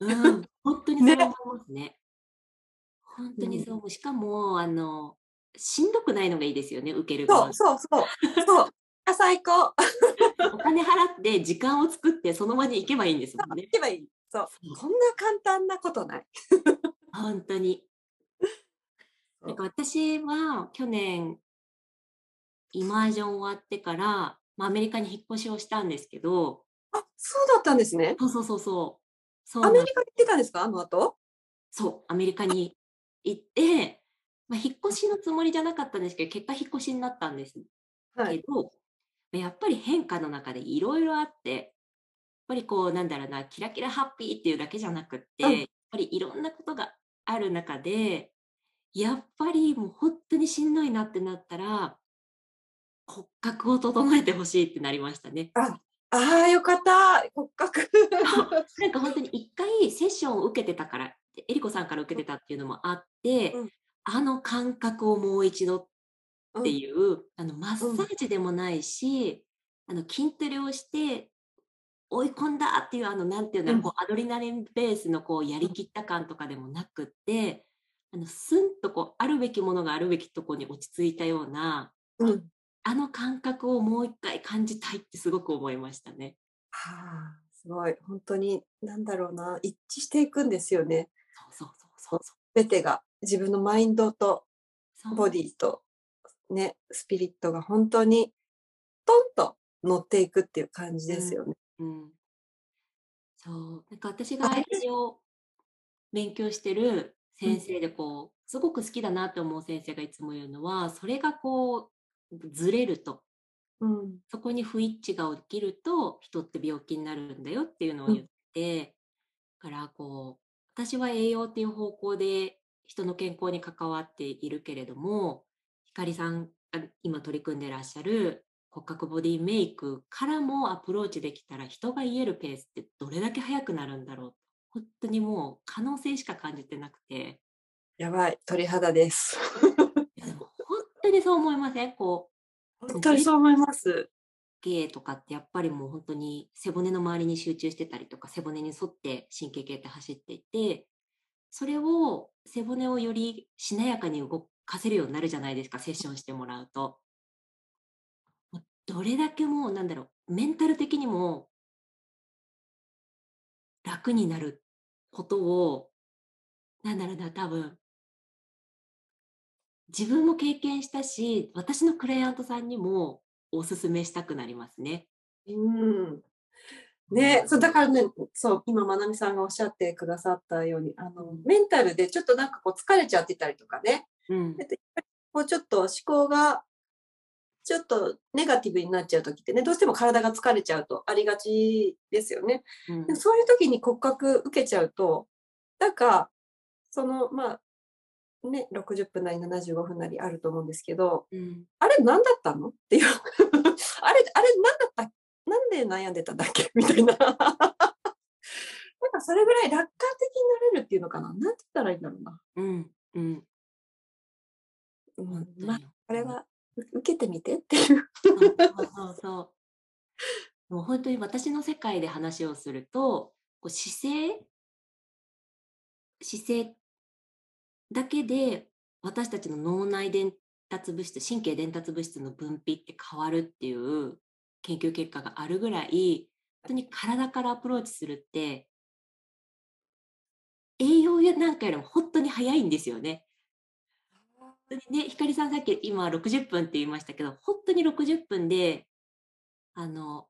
うん、本当にそう思いますね。ね本当にそう、うん、しかも、あの、しんどくないのがいいですよね、受ける側。そうそうそう。そうあ、最高。お金払って時間を作ってその場に行けばいいんですもんね。行けばいい。そう。こんな簡単なことない。本当に。なんか私は去年、イマージョン終わってから、まあ、アメリカに引っ越しをしたんですけど。あ、そうだったんですね。そうそうそうそう。そうアメリカに行ってたんですかあの後？そう、アメリカに行って、まあ、引っ越しのつもりじゃなかったんですけど、結果引っ越しになったんですはい、けど、やっぱり変化の中でいろいろあって、ぱりこう、なんだろうな、キラキラハッピーっていうだけじゃなくって、うん、やっぱりいろんなことがある中で、やっぱりもう本当にしんどいなってなったら、骨格を整えてほしいってなりましたね。あああ、よかった。骨格。なんか本当に一回セッションを受けてたから、えりこさんから受けてたっていうのもあって、うん、あの感覚をもう一度っていう、うん、あのマッサージでもないし、うん、あの筋トレをして追い込んだっていうあのなんていうの、こうアドレナリンベースのこうやりきった感とかでもなくって、あのスンとこうあるべきものがあるべきとこに落ち着いたような、あの感覚をもう一回感じたいってすごく思いましたね。はあ、すごい。本当に、なんだろうな、一致していくんですよね。そうそうそうそう。すべてが、自分のマインドと、ボディと、ね、スピリットが本当に、トンと乗っていくっていう感じですよね。うん、うん、そう。なんか私が一応勉強してる先生でこう、すごく好きだなって思う先生がいつも言うのは、それがこう、ずれると、うん、そこに不一致が起きると人って病気になるんだよっていうのを言って、うん、からこう私は栄養っていう方向で人の健康に関わっているけれどもひかりさんが今取り組んでらっしゃる骨格ボディメイクからもアプローチできたら人が言えるペースってどれだけ速くなるんだろう本当にもう可能性しか感じてなくてやばい鳥肌です当にそう思いません？こう。本当にそう思います。芸とかってやっぱりもう本当に背骨の周りに集中してたりとか背骨に沿って神経系って走っていてそれを背骨をよりしなやかに動かせるようになるじゃないですかセッションしてもらうと。どれだけもうなんだろうメンタル的にも楽になることをなんだろうな多分自分も経験したし、私のクライアントさんにもおすすめしたくなりますね。うん。ね、そうだからね、そう、今、まなみさんがおっしゃってくださったように、あの、メンタルでちょっとなんかこう疲れちゃってたりとかね、うん、こうちょっと思考が、ちょっとネガティブになっちゃう時ってね、どうしても体が疲れちゃうとありがちですよね。うん、そういう時に骨格受けちゃうと、なんか、その、まあ、ね、60分なり75分なりあると思うんですけど、うん、あれ何だったの？っていう あれ、あれ何だった？なんで悩んでたんだっけ？みたいな。なんかかそれぐらい楽観的になれるっていうのかな？なんて言ったらいいんだろうな。うん、うん。うん、まあ、これは受けてみてっていう。そうそうそう。もう本当に私の世界で話をすると、こう姿勢姿勢だけで私たちの脳内伝達物質神経伝達物質の分泌って変わるっていう研究結果があるぐらい本当に体からアプローチするって栄養やなんかよりも本当に早いんですよね。本当にね、ひかりさんさっき今60分って言いましたけど、本当に60分で、あの、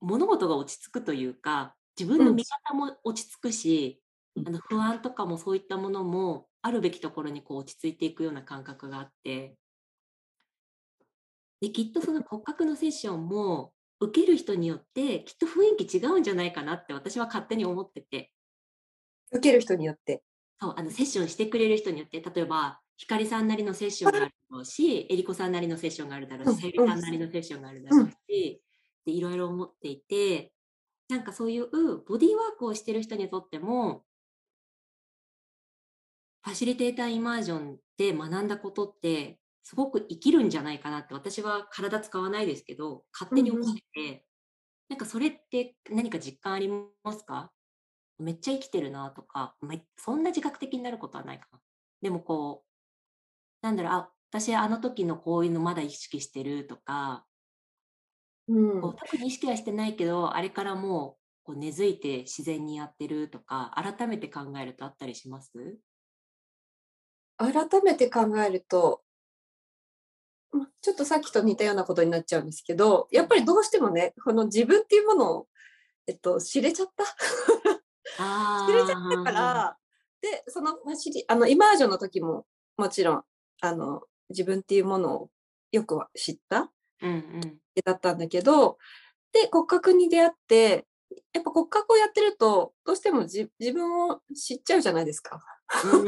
物事が落ち着くというか、自分の見方も落ち着くし、うん、あの不安とかもそういったものもあるべきところにこう落ち着いていくような感覚があって、できっとその骨格のセッションも受ける人によってきっと雰囲気違うんじゃないかなって私は勝手に思ってて。受ける人によって。そう、あのセッションしてくれる人によって、例えば、ひかりさんなりのセッションがあるだろうし、えりこさんなりのセッションがあるだろうし、せいりさんなりのセッションがあるだろうし、でいろいろ思っていて、なんかそういうボディーワークをしてる人にとっても、ファシリテーターイマージョンで学んだことってすごく生きるんじゃないかなって私は体使わないですけど勝手に思ってて、うん、なんかそれって何か実感ありますか？めっちゃ生きてるなとか、まあ、そんな自覚的になることはないかな。でもこう、なんだろう、あ、私あの時のこういうのまだ意識してるとか、うん、こう特に意識はしてないけど、あれからもうこう根付いて自然にやってるとか、改めて考えるとあったりします？改めて考えると、ちょっとさっきと似たようなことになっちゃうんですけど、やっぱりどうしてもね、この自分っていうものを、えっと、知れちゃった。知れちゃったから、で、そのファシリ、あの、イマージョンの時も、もちろん、あの、自分っていうものをよくは知った、うんうん、だったんだけど、で、骨格に出会って、やっぱ骨格をやってると、どうしても自分を知っちゃうじゃないですか。本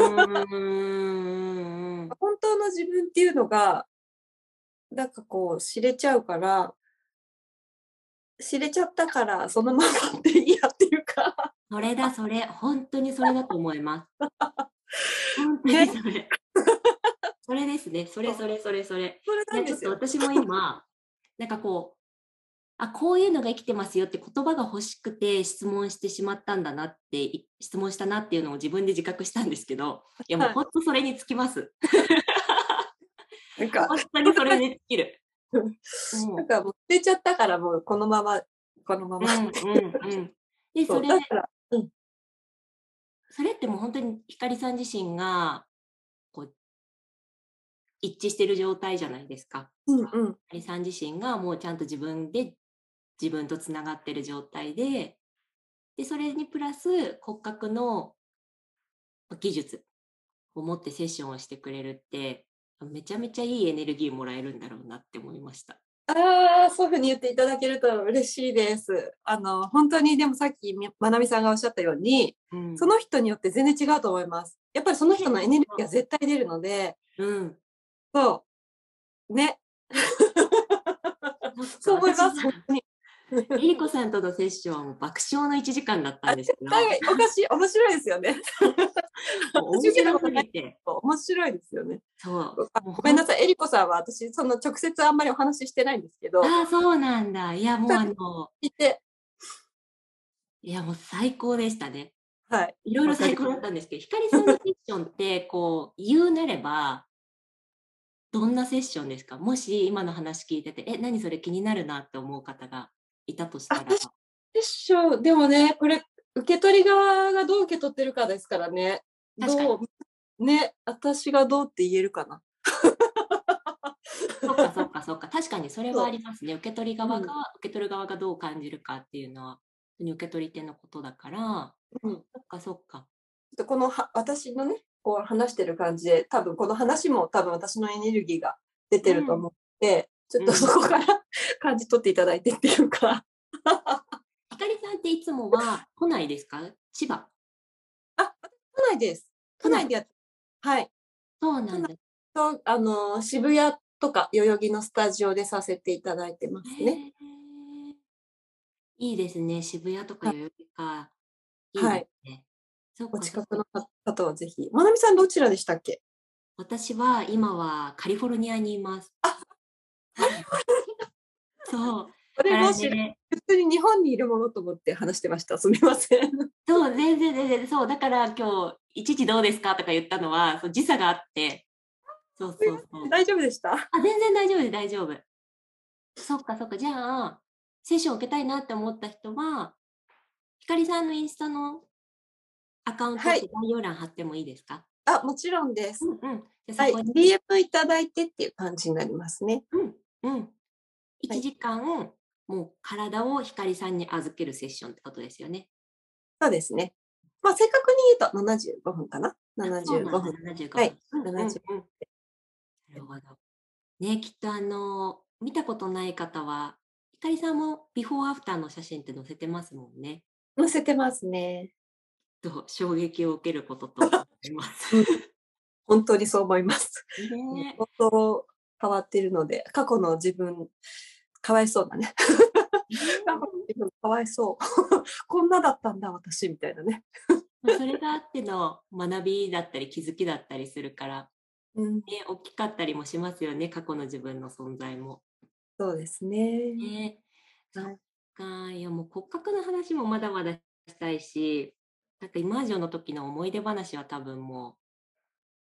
当の自分っていうのがなんかこう知れちゃうから知れちゃったからそのままでいいやっていうか。それだそれ。本当にそれだと思います。本当にそれ、ね、それですね。それそれそれそれ。それなんですよ。私も今 なんかこうあこういうのが生きてますよって言葉が欲しくて質問してしまったんだなって質問したなっていうのを自分で自覚したんですけどい。やもう本当それにつきます。なんか本当にそれに尽きる。なんかもう捨てちゃったからもうこのままこのまま。うんうんうん、でそれうん、それってもう本当に光さん自身が一致してる状態じゃないですか。うんうん、光さん自身がもうちゃんと自分で自分とつながってる状態ででそれにプラス骨格の技術を持ってセッションをしてくれるってめちゃめちゃいいエネルギーもらえるんだろうなって思いました。ああ、そういうふうに言っていただけると嬉しいです。あの、本当にでもさっきまなみさんがおっしゃったように、うん、その人によって全然違うと思います。やっぱりその人のエネルギーが絶対出るので、うん、そう。ね。そう思います、本当に。えりこさんとのセッション爆笑の1時間だったんですけど。おかしい、面白いですよね。面白すぎて。面白いですよね。そう。ごめんなさい、えりこさんは私、その直接あんまりお話ししてないんですけど。ああ、そうなんだ。いや、もうあの、いて。いや、もう最高でしたね。はい。いろいろ最高だったんですけど、ひかりさんのセッションって、こう、言うなれば、どんなセッションですか？もし今の話聞いてて、え、何それ気になるなって思う方がいたとしたら。でしょう。でもね、これ、受け取り側がどう受け取ってるかですからね。確かに。ね、私がどうって言えるかな。そっかそっかそっか。確かにそれはありますね。受け取り側が、うん、受け取る側がどう感じるかっていうのは、受け取り手のことだから、うん、そっかそっか。このは私のね、こう話してる感じで、多分この話も多分私のエネルギーが出てると思って、ちょっとそこから感じ取っていただいてっていうか ひかりさんっていつもは都内ですか？千葉あ、都内です。都内でやはい。そうなんだ。とあの渋谷とか代々木のスタジオでさせていただいてますね。いいですね。渋谷とか代々木か。いいね、はい。お近くの方はぜひ。まなみさんどちらでしたっけ？私は今はカリフォルニアにいます。あそう。それもし、ね、普通に日本にいるものと思って話してました。すみません。そう、全然全然、そう。だから今日、一時どうですかとか言ったのは、そう時差があって、そうそうそう。大丈夫でした？あ、全然大丈夫です、大丈夫。そっかそっか。じゃあ、セッション受けたいなって思った人は、ひかりさんのインスタのアカウント概要欄貼ってもいいですか、はい、あ、もちろんです。うんうん。はい、DM いただいてっていう感じになりますね。うん、うん。1時間、はい、もう体をひかりさんに預けるセッションってことですよね。そうですね。まあ、正確に言うと75分かな？75分。75分。はい。うんうんうん、なるほど。ね、きっとあの、見たことない方は、ひかりさんもビフォーアフターの写真って載せてますもんね。載せてますね。と衝撃を受けることと 思います。本当にそう思います。ね、本当変わってるので、過去の自分、かわいそうだね。かわいそう。こんなだったんだ、私、みたいなね。それがあっての学びだったり気づきだったりするから、うん、ね、大きかったりもしますよね、過去の自分の存在も。そうですね。ねそっか、いやもう骨格の話もまだまだしたいし、なんかイマージョンの時の思い出話は多分も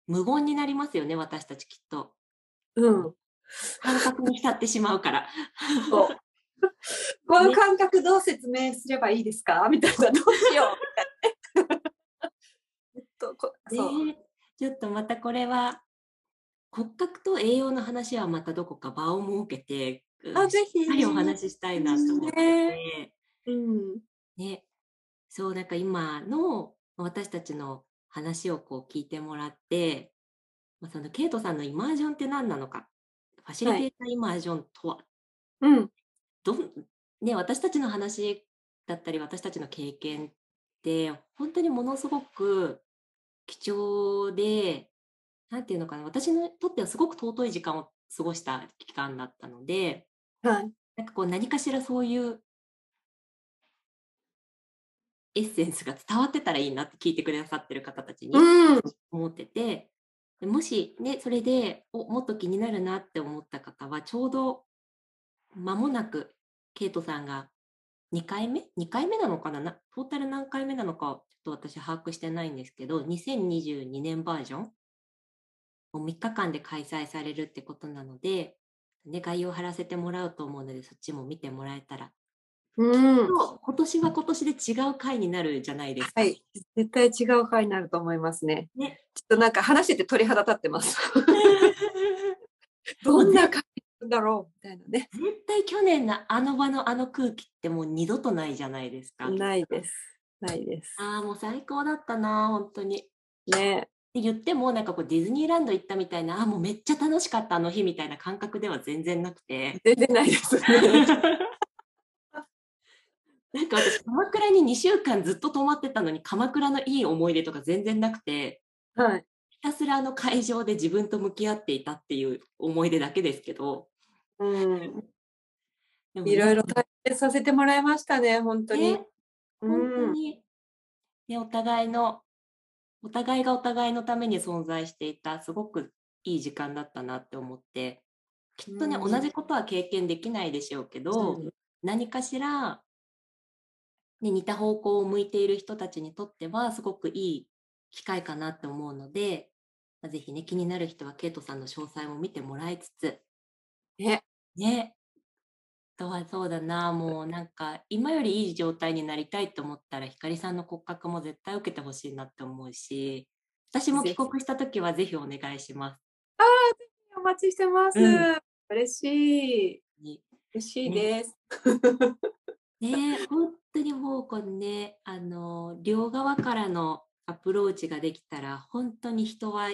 う無言になりますよね、私たちきっと。うん。感覚に浸ってしまうから。この感覚どう説明すればいいですか？みたいな、どうしようみたいな。ちょっとまたこれは骨格と栄養の話はまたどこか場を設けて、あぜひ。お話ししたいなと思って、ね、うん、ね、そうなんか今の私たちの話をこう聞いてもらって、まあ、そのケイトさんのイマージョンって何なのかファシリテーターイマージョンとは、はい、うん。どね、私たちの話だったり私たちの経験って本当にものすごく貴重でなんていうのかな私にとってはすごく尊い時間を過ごした期間だったので、はい、なんかこう何かしらそういうエッセンスが伝わってたらいいなって聞いてくださってる方たちに思ってて、うん、もしねそれでおもっと気になるなって思った方はちょうど間もなくケイトさんが2回目 ?2 回目なのかな？なトータル何回目なのかちょっと私把握してないんですけど2022年バージョン？を3日間で開催されるってことなので、ね、概要を貼らせてもらうと思うのでそっちも見てもらえたらうん、今年は今年で違う回になるじゃないですか。はい、絶対違う回になると思いますね。ねちょっとなんか話してて鳥肌立ってます。どんな回だろうみたいなね。絶対去年のあの場のあの空気ってもう二度とないじゃないですか。ないです。ないです。ああ、もう最高だったな、本当に。ねって言ってもなんかこうディズニーランド行ったみたいなあもうめっちゃ楽しかったあの日みたいな感覚では全然なくて全然ないです、ね、なんか私、鎌倉に2週間ずっと泊まってたのに、鎌倉のいい思い出とか全然なくて、はい、ひたすらあの会場で自分と向き合っていたっていう思い出だけですけど、うん、いろいろ体験させてもらいましたね、本当に。ね、本当に、ね、お互いの、お互いがお互いのために存在していた、すごくいい時間だったなって思って、きっとね、うん、同じことは経験できないでしょうけど、うん、何かしらね、似た方向を向いている人たちにとってはすごくいい機会かなって思うので、まあ、ぜひね、気になる人はケイトさんの詳細も見てもらいつつ、ね。ね。とはそうだな、もうなんか今よりいい状態になりたいと思ったら、ひかりさんの骨格も絶対受けてほしいなって思うし、私も帰国した時はぜひお願いします。ああ、ぜひお待ちしてます。うん、嬉しい。嬉しいです。ね、ね本当にもうこのね、あの、両側からのアプローチができたら、本当に人は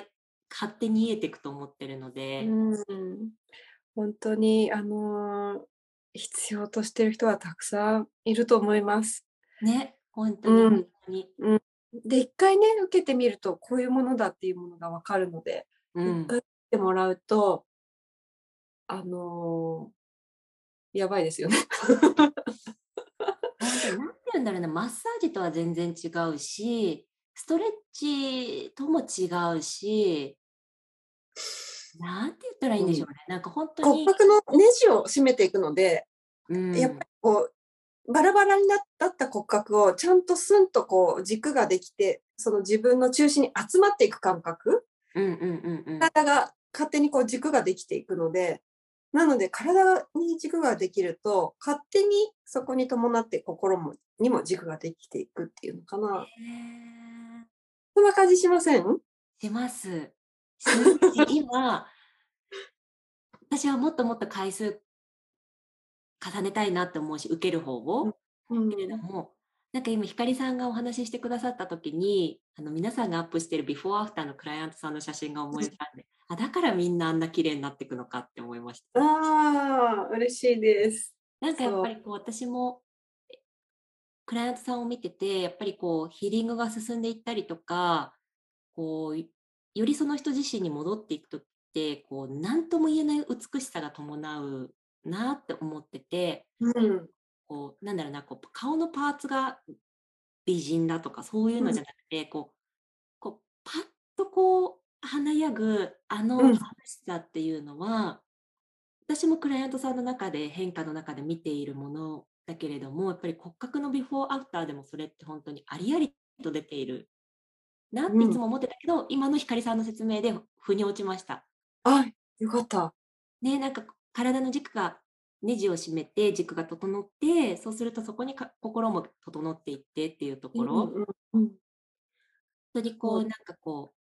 勝手に癒えていくと思ってるので。うん、本当に、あの、必要としてる人はたくさんいると思います。ね、本当に。本当にうん、で、一回ね、受けてみると、こういうものだっていうものがわかるので、うん、一回受けてもらうと、あのー、やばいですよね。なんでていうんだろうな、マッサージとは全然違うし、ストレッチとも違うし、なんて言ったらいいんでしょうね。うん、なんか本当に。骨格のネジを締めていくので、うん、やっぱりこう、バラバラになった骨格をちゃんとスンとこう軸ができて、その自分の中心に集まっていく感覚、うんうんうんうん、体が勝手にこう軸ができていくので、なので体に軸ができると、勝手にそこに伴って心もにも軸ができていくっていうのかな。そんな感じしません？します。今、私はもっともっと回数重ねたいなって思うし、受ける方を。うん、けれども、なんか今、ひかりさんがお話ししてくださった時に、あの皆さんがアップしてるビフォーアフターのクライアントさんの写真が思い浮かんで、あだからみんなあんな綺麗になっていくのかって思いました。ああ、嬉しいです。なんかやっぱりこう私もクライアントさんを見てて、やっぱりこうヒーリングが進んでいったりとか、こうよりその人自身に戻っていくとって、こう何とも言えない美しさが伴うなって思ってて、うん、こうなんだろうなこう顔のパーツが美人だとかそういうのじゃなくて、うん、こうこうパッとこう華やぐあの美しさっていうのは、うん、私もクライアントさんの中で変化の中で見ているものだけれどもやっぱり骨格のビフォーアフターでもそれって本当にありありと出ているなっていつも思ってたけど、うん、今の光さんの説明で腑に落ちました。あよかった。ねなんか体の軸がネジを締めて軸が整ってそうするとそこにか心も整っていってっていうところ、うんうんうん、本当にこう、なんかこう、ね、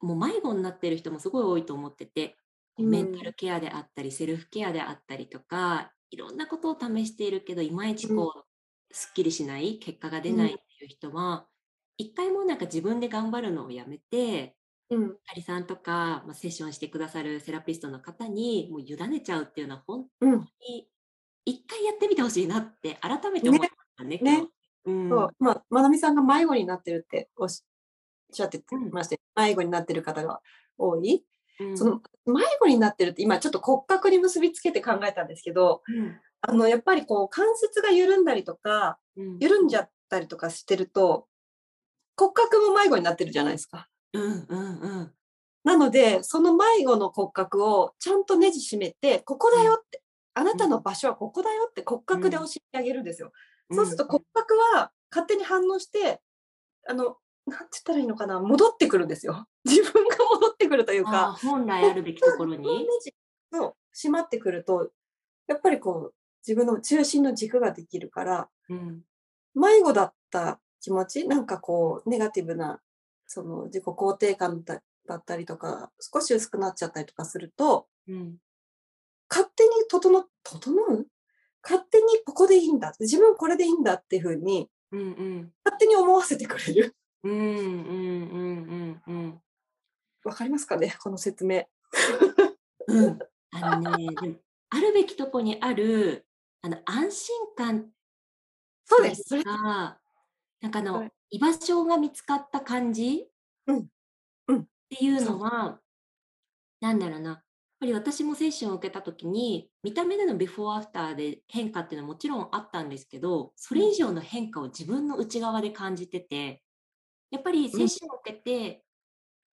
もう迷子になってる人もすごい多いと思ってて、メンタルケアであったりセルフケアであったりとかいろんなことを試しているけどいまいちこう、すっきりしない結果が出ないっていう人は、一回もなんか自分で頑張るのをやめてうん、りさんとか、まあ、セッションしてくださるセラピストの方にもう委ねちゃうっていうのは本当に一回やってみてほしいなって改めて思いましたね。ね。ねうん、そう。まあ、まなみさんが迷子になってるっておっしゃってまして、うん、迷子になってる方が多い。うん、その迷子になってるって今ちょっと骨格に結びつけて考えたんですけど、うん、あのやっぱりこう関節が緩んだりとか、緩んじゃったりとかしてると骨格も迷子になってるじゃないですか。うんうんうん。なので、その迷子の骨格をちゃんとネジ締めて、ここだよって、あなたの場所はここだよって骨格で教えてあげるんですよ。うん、そうすると骨格は勝手に反応して、あの、なんて言ったらいいのかな、戻ってくるんですよ。自分が戻ってくるというか。本来あるべきところに。ネジの締まってくると、やっぱりこう、自分の中心の軸ができるから、うん、迷子だった気持ち、なんかこう、ネガティブなその自己肯定感だったりとか、少し薄くなっちゃったりとかすると、うん、勝手に整、整う？勝手にここでいいんだ。自分これでいいんだっていうふうに、うんうん、勝手に思わせてくれる。うんうんうんうんうん。わかりますかねこの説明。うん。あのね、あるべきとこにある、あの、安心感そうです。そなんかあの、居場所が見つかった感じうん。うん。っていうのは、なんだろうな、やっぱり私もセッションを受けた時に、見た目でのビフォーアフターで変化っていうのはもちろんあったんですけど、それ以上の変化を自分の内側で感じてて、やっぱりセッションを受けて、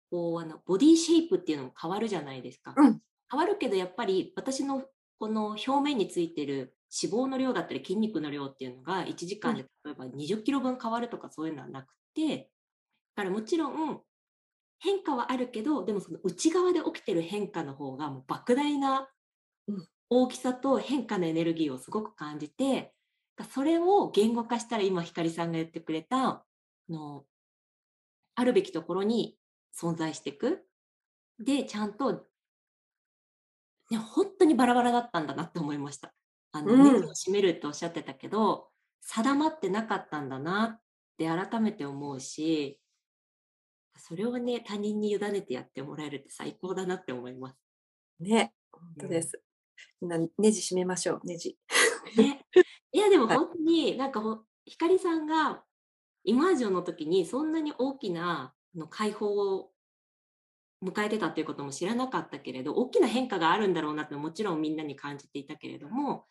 こう、あの、ボディシェイプっていうのも変わるじゃないですか。うん。変わるけど、やっぱり私のこの表面についてる脂肪の量だったり筋肉の量っていうのが1時間で例えば20キロ分変わるとかそういうのはなくて、だからもちろん変化はあるけど、でもその内側で起きてる変化の方がもう莫大な大きさと変化のエネルギーをすごく感じて、それを言語化したら今光さんが言ってくれたのあるべきところに存在していく。で、ちゃんと、ね、本当にバラバラだったんだなって思いました。あの、うん、を締めるっておっしゃってたけど、定まってなかったんだなって改めて思うし、それをね、他人に委ねてやってもらえるって最高だなって思います。ね、本当です。みんなネジ締めましょう、ネジ。ね、いや、でも 本当になんかひかりさんがイマージョンの時にそんなに大きなの解放を迎えてたっていうことも知らなかったけれど大きな変化があるんだろうなってもちろんみんなに感じていたけれども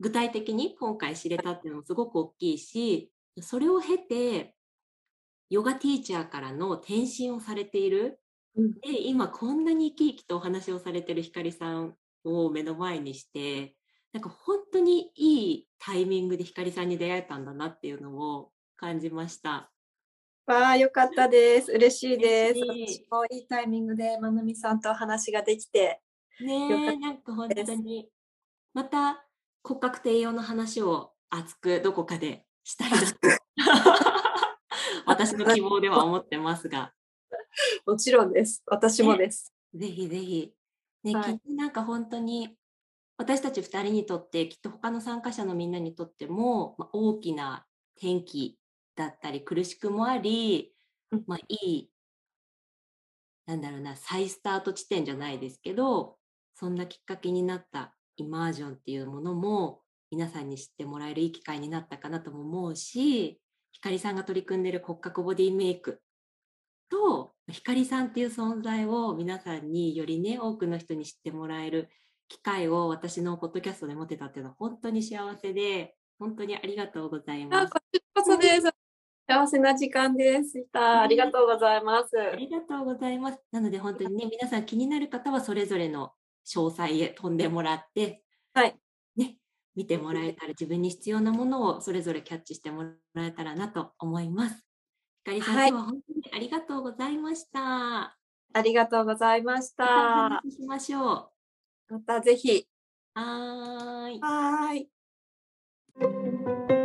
具体的に今回知れたっていうのもすごく大きいし、それを経て、ヨガティーチャーからの転身をされている。うん、で、今こんなに生き生きとお話をされてるひかりさんを目の前にして、なんか本当にいいタイミングでひかりさんに出会えたんだなっていうのを感じました。わあ、よかったです。嬉しいです。私もいいタイミングでまなみさんとお話ができて。ねなんか本当に。また骨格低用の話を熱くどこかでしたいな 私の希望では思ってますが。もちろんです。私もです。ね、ぜひぜひ。ね、はい、きっとなんか本当に私たち2人にとってきっと他の参加者のみんなにとっても、まあ、大きな転機だったり苦しくもあり、まあ、いいなんだろうな再スタート地点じゃないですけどそんなきっかけになったイマージョンっていうものも皆さんに知ってもらえるいい機会になったかなとも思うしひかりさんが取り組んでる骨格ボディメイクとひかりさんっていう存在を皆さんによりね多くの人に知ってもらえる機会を私のポッドキャストで持てたっていうのは本当に幸せで本当にありがとうございます。こちらこそです。幸せな時間でした。ありがとうございます。ありがとうございます。なので本当にね、皆さん気になる方はそれぞれの詳細へ飛んでもらって、はい。ね、見てもらえたら自分に必要なものをそれぞれキャッチしてもらえたらなと思います。ひかりさん、はい、今日は本当にありがとうございました。ありがとうございました。またしましょう。またぜひ。はーい。はーい。